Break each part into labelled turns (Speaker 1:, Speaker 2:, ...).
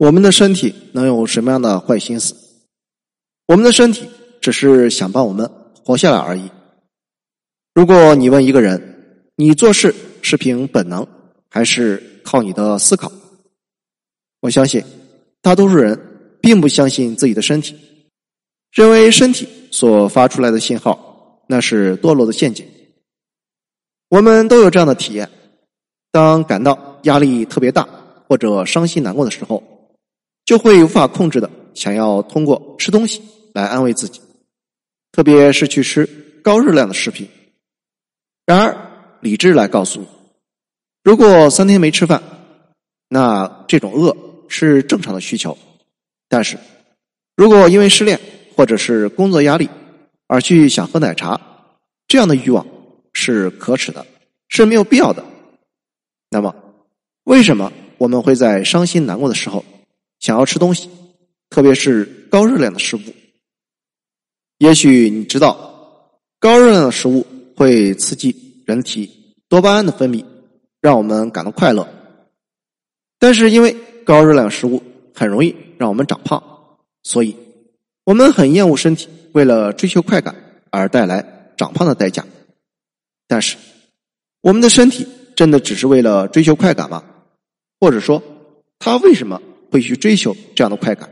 Speaker 1: 我们的身体能有什么样的坏心思？我们的身体只是想帮我们活下来而已。如果你问一个人，你做事是凭本能还是靠你的思考？我相信，大多数人并不相信自己的身体，认为身体所发出来的信号那是堕落的陷阱。我们都有这样的体验：当感到压力特别大或者伤心难过的时候。就会无法控制的想要通过吃东西来安慰自己，特别是去吃高热量的食品。然而，理智来告诉你，如果三天没吃饭，那这种饿是正常的需求。但是，如果因为失恋或者是工作压力而去想喝奶茶，这样的欲望是可耻的，是没有必要的。那么，为什么我们会在伤心难过的时候？想要吃东西，特别是高热量的食物。也许你知道，高热量的食物会刺激人体多巴胺的分泌，让我们感到快乐。但是因为高热量食物很容易让我们长胖，所以我们很厌恶身体为了追求快感而带来长胖的代价。但是，我们的身体真的只是为了追求快感吗？或者说，它为什么？会去追求这样的快感。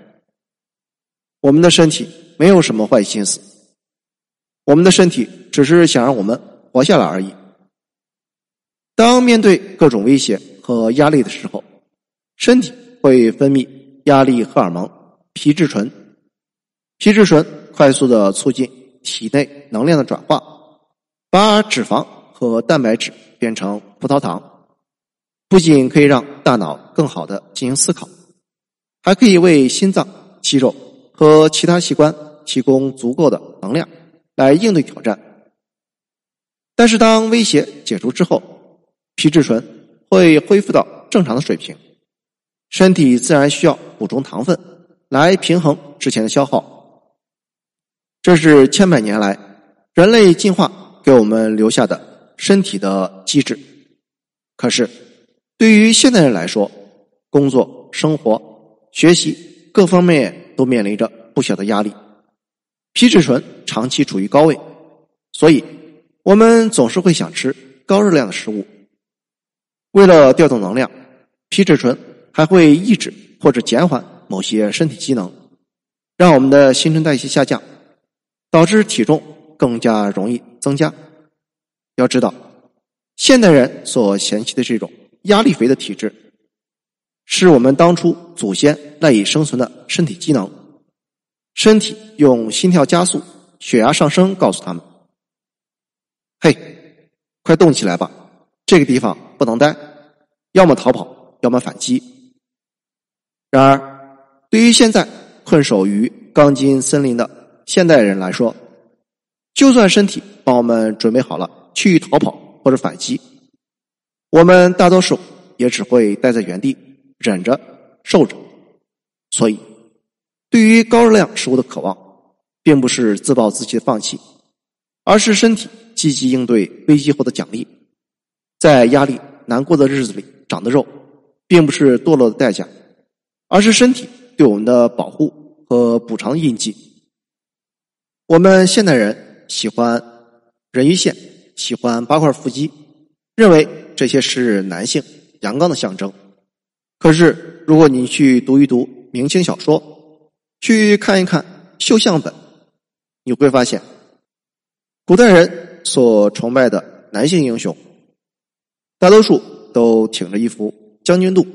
Speaker 1: 我们的身体没有什么坏心思，我们的身体只是想让我们活下来而已。当面对各种威胁和压力的时候，身体会分泌压力荷尔蒙皮质醇。皮质醇快速的促进体内能量的转化，把脂肪和蛋白质变成葡萄糖，不仅可以让大脑更好的进行思考。还可以为心脏、肌肉和其他器官提供足够的能量来应对挑战。但是，当威胁解除之后，皮质醇会恢复到正常的水平，身体自然需要补充糖分来平衡之前的消耗。这是千百年来人类进化给我们留下的身体的机制。可是，对于现代人来说，工作、生活。学习各方面都面临着不小的压力，皮质醇长期处于高位，所以我们总是会想吃高热量的食物。为了调动能量，皮质醇还会抑制或者减缓某些身体机能，让我们的新陈代谢下降，导致体重更加容易增加。要知道，现代人所嫌弃的这种压力肥的体质。是我们当初祖先赖以生存的身体机能，身体用心跳加速、血压上升告诉他们：“嘿，快动起来吧！这个地方不能待，要么逃跑，要么反击。”然而，对于现在困守于钢筋森林的现代人来说，就算身体帮我们准备好了去逃跑或者反击，我们大多数也只会待在原地。忍着，受着，所以，对于高热量食物的渴望，并不是自暴自弃的放弃，而是身体积极应对危机后的奖励。在压力难过的日子里长的肉，并不是堕落的代价，而是身体对我们的保护和补偿印记。我们现代人喜欢人鱼线，喜欢八块腹肌，认为这些是男性阳刚的象征。可是，如果你去读一读明清小说，去看一看绣像本，你会发现，古代人所崇拜的男性英雄，大多数都挺着一副将军肚。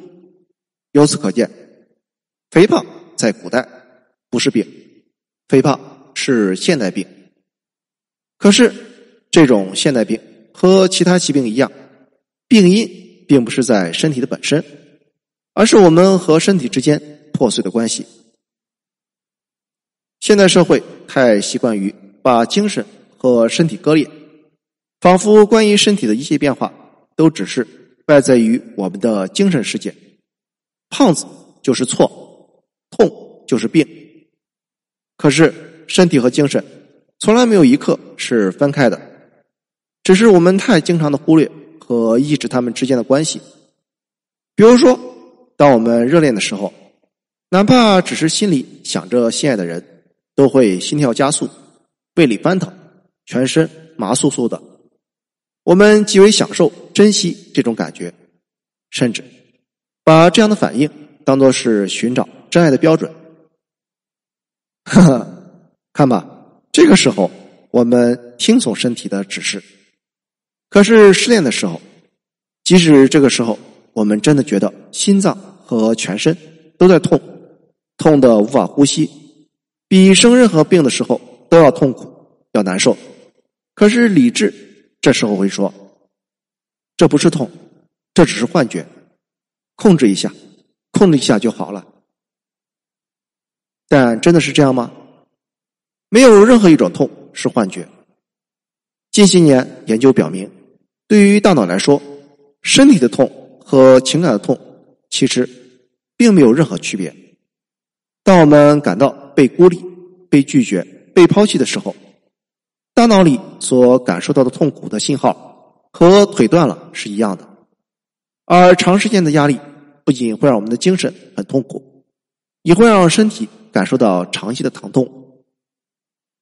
Speaker 1: 由此可见，肥胖在古代不是病，肥胖是现代病。可是，这种现代病和其他疾病一样，病因并不是在身体的本身。而是我们和身体之间破碎的关系。现代社会太习惯于把精神和身体割裂，仿佛关于身体的一切变化都只是外在于我们的精神世界。胖子就是错，痛就是病。可是身体和精神从来没有一刻是分开的，只是我们太经常的忽略和抑制他们之间的关系。比如说。当我们热恋的时候，哪怕只是心里想着心爱的人，都会心跳加速，胃里翻腾，全身麻酥酥的。我们极为享受、珍惜这种感觉，甚至把这样的反应当做是寻找真爱的标准。哈哈，看吧，这个时候我们听从身体的指示。可是失恋的时候，即使这个时候我们真的觉得心脏和全身都在痛，痛的无法呼吸，比生任何病的时候都要痛苦、要难受。可是理智。这时候会说：“这不是痛，这只是幻觉，控制一下，控制一下就好了。”但真的是这样吗？没有任何一种痛是幻觉。近些年研究表明，对于大脑来说，身体的痛和情感的痛其实并没有任何区别。当我们感到被孤立、被拒绝、被抛弃的时候。大脑里所感受到的痛苦的信号和腿断了是一样的，而长时间的压力不仅会让我们的精神很痛苦，也会让身体感受到长期的疼痛。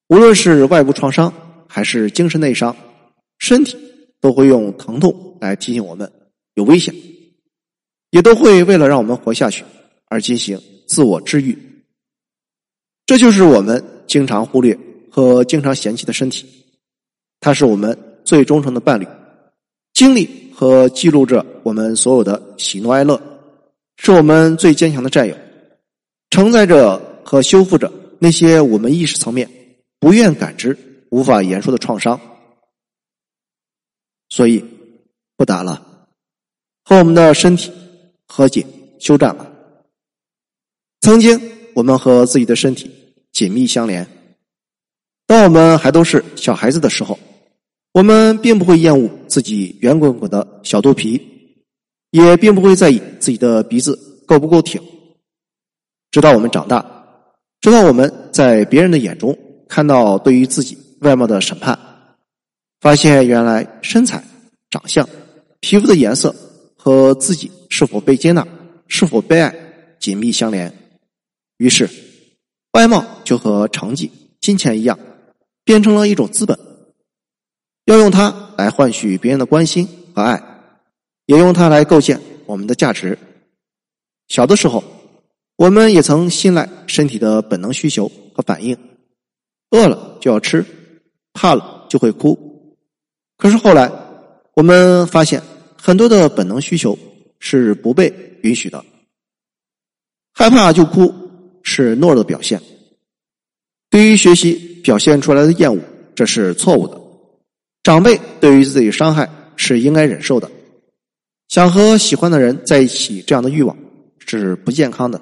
Speaker 1: 无论是外部创伤还是精神内伤，身体都会用疼痛来提醒我们有危险，也都会为了让我们活下去而进行自我治愈。这就是我们经常忽略。和经常嫌弃的身体，它是我们最忠诚的伴侣，经历和记录着我们所有的喜怒哀乐，是我们最坚强的战友，承载着和修复着那些我们意识层面不愿感知、无法言说的创伤。所以，不打了，和我们的身体和解、休战吧。曾经，我们和自己的身体紧密相连。当我们还都是小孩子的时候，我们并不会厌恶自己圆滚滚的小肚皮，也并不会在意自己的鼻子够不够挺。直到我们长大，直到我们在别人的眼中看到对于自己外貌的审判，发现原来身材、长相、皮肤的颜色和自己是否被接纳、是否被爱紧密相连，于是外貌就和成绩、金钱一样。变成了一种资本，要用它来换取别人的关心和爱，也用它来构建我们的价值。小的时候，我们也曾信赖身体的本能需求和反应，饿了就要吃，怕了就会哭。可是后来，我们发现很多的本能需求是不被允许的，害怕就哭是懦弱的表现。对于学习。表现出来的厌恶，这是错误的。长辈对于自己伤害是应该忍受的。想和喜欢的人在一起，这样的欲望是不健康的。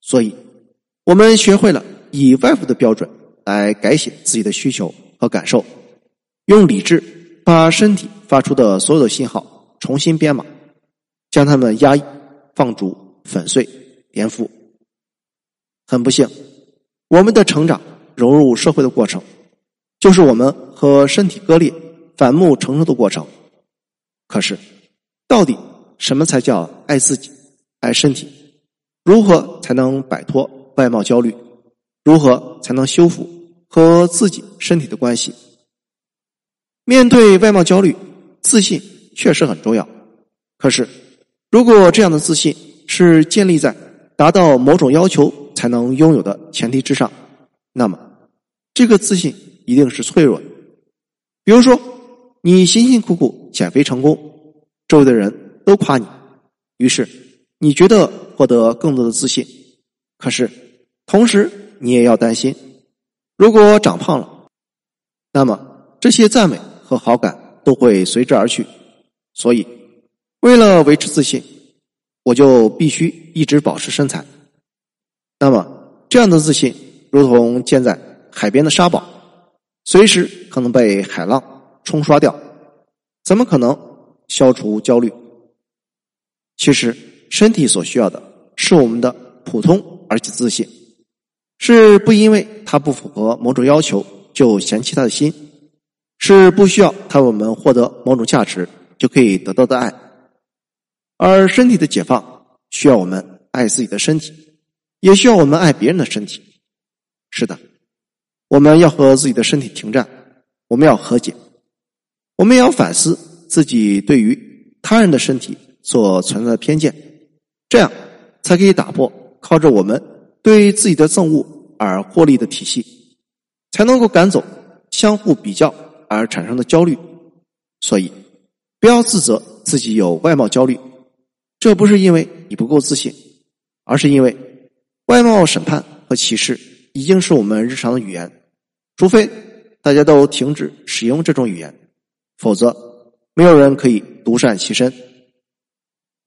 Speaker 1: 所以，我们学会了以外部的标准来改写自己的需求和感受，用理智把身体发出的所有的信号重新编码，将它们压抑、放逐、粉碎、颠覆。很不幸，我们的成长。融入社会的过程，就是我们和身体割裂、反目成仇的过程。可是，到底什么才叫爱自己、爱身体？如何才能摆脱外貌焦虑？如何才能修复和自己身体的关系？面对外貌焦虑，自信确实很重要。可是，如果这样的自信是建立在达到某种要求才能拥有的前提之上，那么。这个自信一定是脆弱的。比如说，你辛辛苦苦减肥成功，周围的人都夸你，于是你觉得获得更多的自信。可是，同时你也要担心，如果长胖了，那么这些赞美和好感都会随之而去。所以，为了维持自信，我就必须一直保持身材。那么，这样的自信如同建在。海边的沙堡，随时可能被海浪冲刷掉，怎么可能消除焦虑？其实，身体所需要的是我们的普通而且自信，是不因为它不符合某种要求就嫌弃他的心，是不需要他为我们获得某种价值就可以得到的爱。而身体的解放，需要我们爱自己的身体，也需要我们爱别人的身体。是的，我们要和自己的身体停战，我们要和解，我们也要反思自己对于他人的身体所存在的偏见，这样才可以打破靠着我们对自己的憎恶而获利的体系，才能够赶走相互比较而产生的焦虑。所以，不要自责自己有外貌焦虑，这不是因为你不够自信，而是因为外貌审判和歧视。已经是我们日常的语言，除非大家都停止使用这种语言，否则没有人可以独善其身。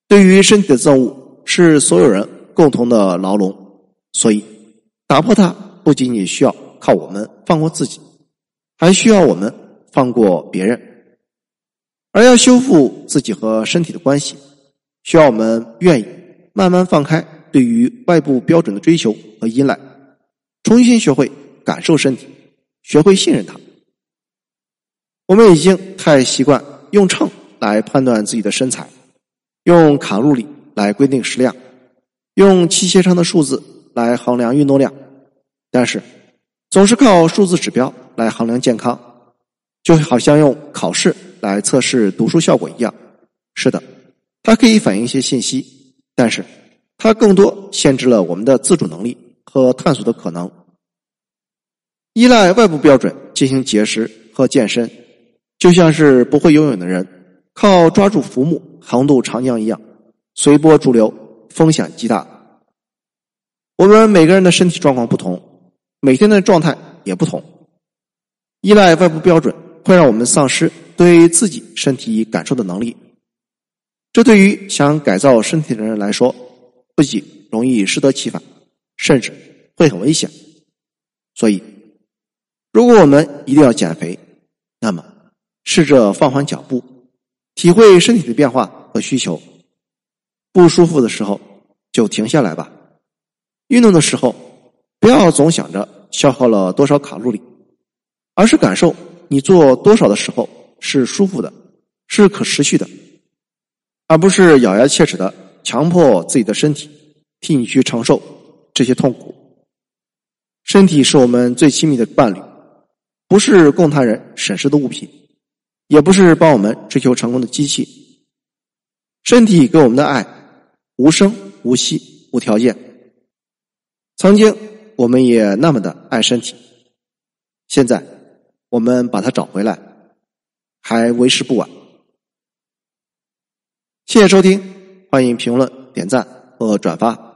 Speaker 1: 对于身体的憎恶是所有人共同的牢笼，所以打破它不仅仅需要靠我们放过自己，还需要我们放过别人。而要修复自己和身体的关系，需要我们愿意慢慢放开对于外部标准的追求和依赖。重新学会感受身体，学会信任它。我们已经太习惯用秤来判断自己的身材，用卡路里来规定食量，用器械上的数字来衡量运动量。但是，总是靠数字指标来衡量健康，就好像用考试来测试读书效果一样。是的，它可以反映一些信息，但是它更多限制了我们的自主能力。和探索的可能，依赖外部标准进行节食和健身，就像是不会游泳的人靠抓住浮木横渡长江一样，随波逐流，风险极大。我们每个人的身体状况不同，每天的状态也不同，依赖外部标准会让我们丧失对自己身体感受的能力。这对于想改造身体的人来说，不仅容易适得其反。甚至会很危险，所以，如果我们一定要减肥，那么试着放缓脚步，体会身体的变化和需求。不舒服的时候就停下来吧。运动的时候，不要总想着消耗了多少卡路里，而是感受你做多少的时候是舒服的，是可持续的，而不是咬牙切齿的强迫自己的身体替你去承受。这些痛苦，身体是我们最亲密的伴侣，不是供他人审视的物品，也不是帮我们追求成功的机器。身体给我们的爱，无声无息无条件。曾经我们也那么的爱身体，现在我们把它找回来，还为时不晚。谢谢收听，欢迎评论、点赞和转发。